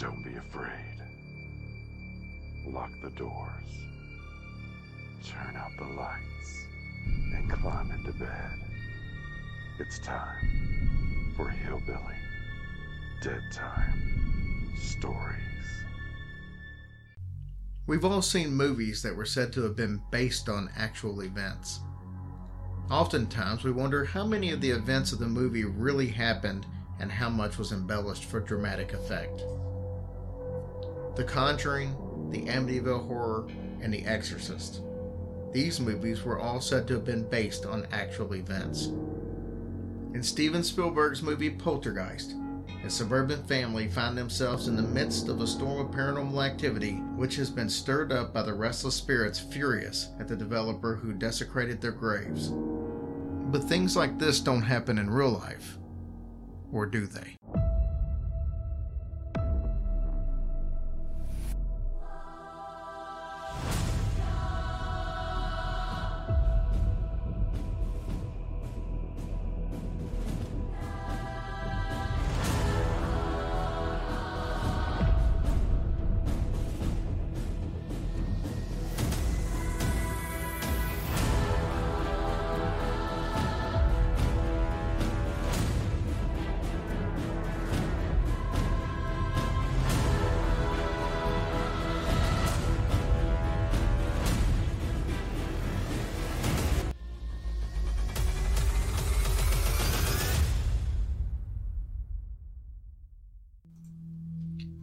Don't be afraid. Lock the doors. Turn out the lights. And climb into bed. It's time for Hillbilly Dead Time Stories. We've all seen movies that were said to have been based on actual events. Oftentimes, we wonder how many of the events of the movie really happened and how much was embellished for dramatic effect. The Conjuring, The Amityville Horror, and The Exorcist. These movies were all said to have been based on actual events. In Steven Spielberg's movie Poltergeist, a suburban family find themselves in the midst of a storm of paranormal activity which has been stirred up by the restless spirits furious at the developer who desecrated their graves. But things like this don't happen in real life. Or do they?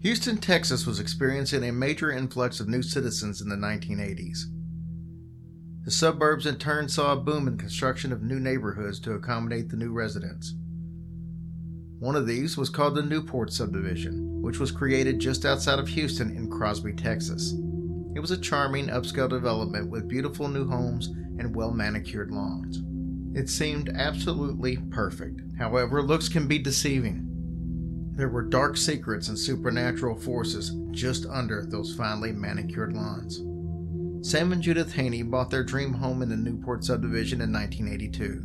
Houston, Texas was experiencing a major influx of new citizens in the 1980s. The suburbs in turn saw a boom in construction of new neighborhoods to accommodate the new residents. One of these was called the Newport Subdivision, which was created just outside of Houston in Crosby, Texas. It was a charming upscale development with beautiful new homes and well manicured lawns. It seemed absolutely perfect. However, looks can be deceiving. There were dark secrets and supernatural forces just under those finely manicured lawns. Sam and Judith Haney bought their dream home in the Newport subdivision in 1982.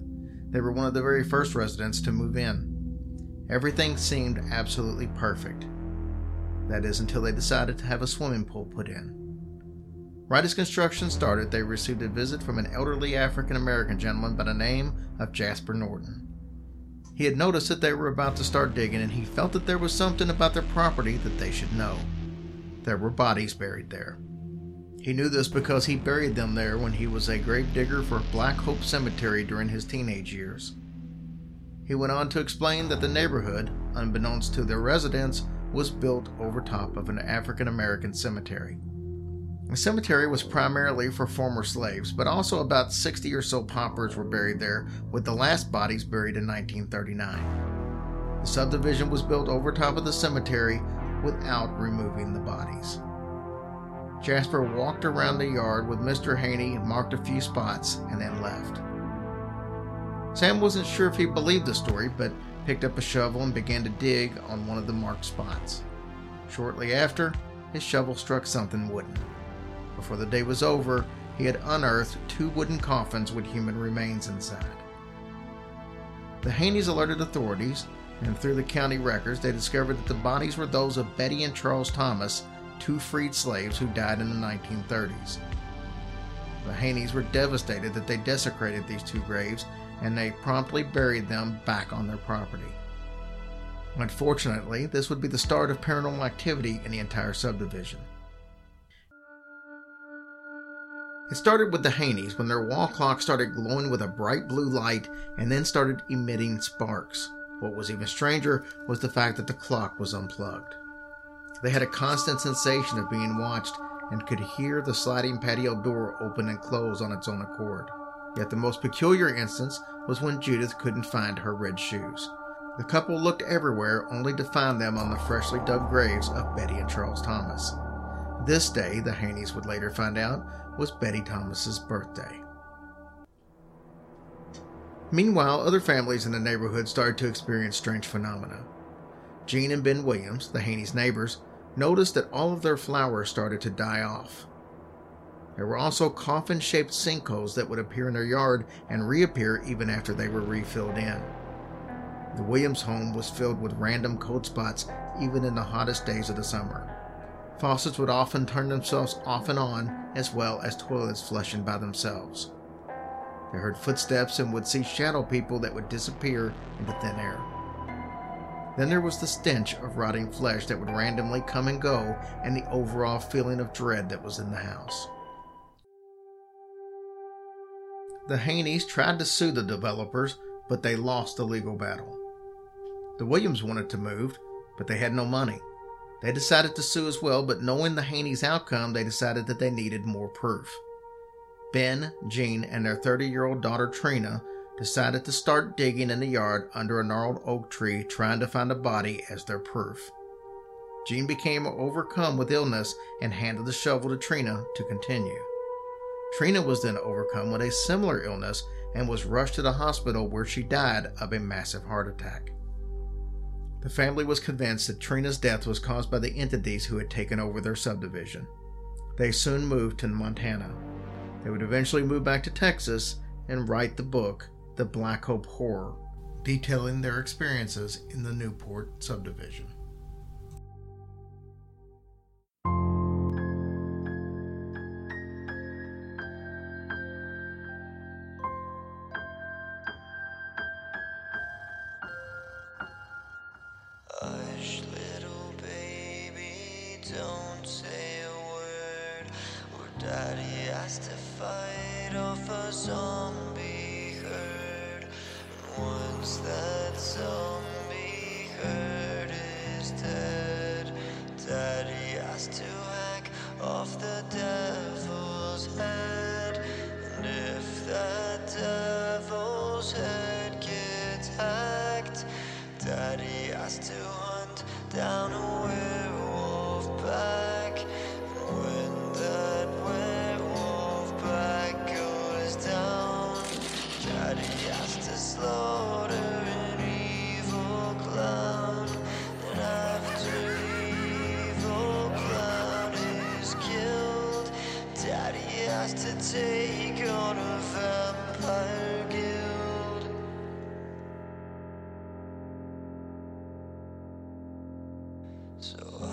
They were one of the very first residents to move in. Everything seemed absolutely perfect. That is, until they decided to have a swimming pool put in. Right as construction started, they received a visit from an elderly African American gentleman by the name of Jasper Norton. He had noticed that they were about to start digging, and he felt that there was something about their property that they should know. There were bodies buried there. He knew this because he buried them there when he was a grave digger for Black Hope Cemetery during his teenage years. He went on to explain that the neighborhood, unbeknownst to their residents, was built over top of an African American cemetery. The cemetery was primarily for former slaves, but also about 60 or so paupers were buried there, with the last bodies buried in 1939. The subdivision was built over top of the cemetery without removing the bodies. Jasper walked around the yard with Mr. Haney marked a few spots and then left. Sam wasn't sure if he believed the story, but picked up a shovel and began to dig on one of the marked spots. Shortly after, his shovel struck something wooden. Before the day was over, he had unearthed two wooden coffins with human remains inside. The Haneys alerted authorities, and through the county records, they discovered that the bodies were those of Betty and Charles Thomas, two freed slaves who died in the 1930s. The Haneys were devastated that they desecrated these two graves, and they promptly buried them back on their property. Unfortunately, this would be the start of paranormal activity in the entire subdivision. It started with the Haneys when their wall clock started glowing with a bright blue light and then started emitting sparks. What was even stranger was the fact that the clock was unplugged. They had a constant sensation of being watched and could hear the sliding patio door open and close on its own accord. Yet the most peculiar instance was when Judith couldn't find her red shoes. The couple looked everywhere only to find them on the freshly dug graves of Betty and Charles Thomas. This day, the Haneys would later find out, was Betty Thomas's birthday. Meanwhile, other families in the neighborhood started to experience strange phenomena. Jean and Ben Williams, the Haneys' neighbors, noticed that all of their flowers started to die off. There were also coffin shaped sinkholes that would appear in their yard and reappear even after they were refilled in. The Williams home was filled with random cold spots even in the hottest days of the summer. Faucets would often turn themselves off and on, as well as toilets flushing by themselves. They heard footsteps and would see shadow people that would disappear into thin air. Then there was the stench of rotting flesh that would randomly come and go, and the overall feeling of dread that was in the house. The Haneys tried to sue the developers, but they lost the legal battle. The Williams wanted to move, but they had no money. They decided to sue as well, but knowing the Haney's outcome, they decided that they needed more proof. Ben, Jean, and their 30 year old daughter Trina decided to start digging in the yard under a gnarled oak tree, trying to find a body as their proof. Jean became overcome with illness and handed the shovel to Trina to continue. Trina was then overcome with a similar illness and was rushed to the hospital where she died of a massive heart attack. The family was convinced that Trina's death was caused by the entities who had taken over their subdivision. They soon moved to Montana. They would eventually move back to Texas and write the book, The Black Hope Horror, detailing their experiences in the Newport subdivision. don't say a word. Or daddy has to fight off a zombie herd. And once that zombie herd is dead, daddy has to hack off the devil's head. And if that devil's head gets hacked, daddy has to hunt down So uh,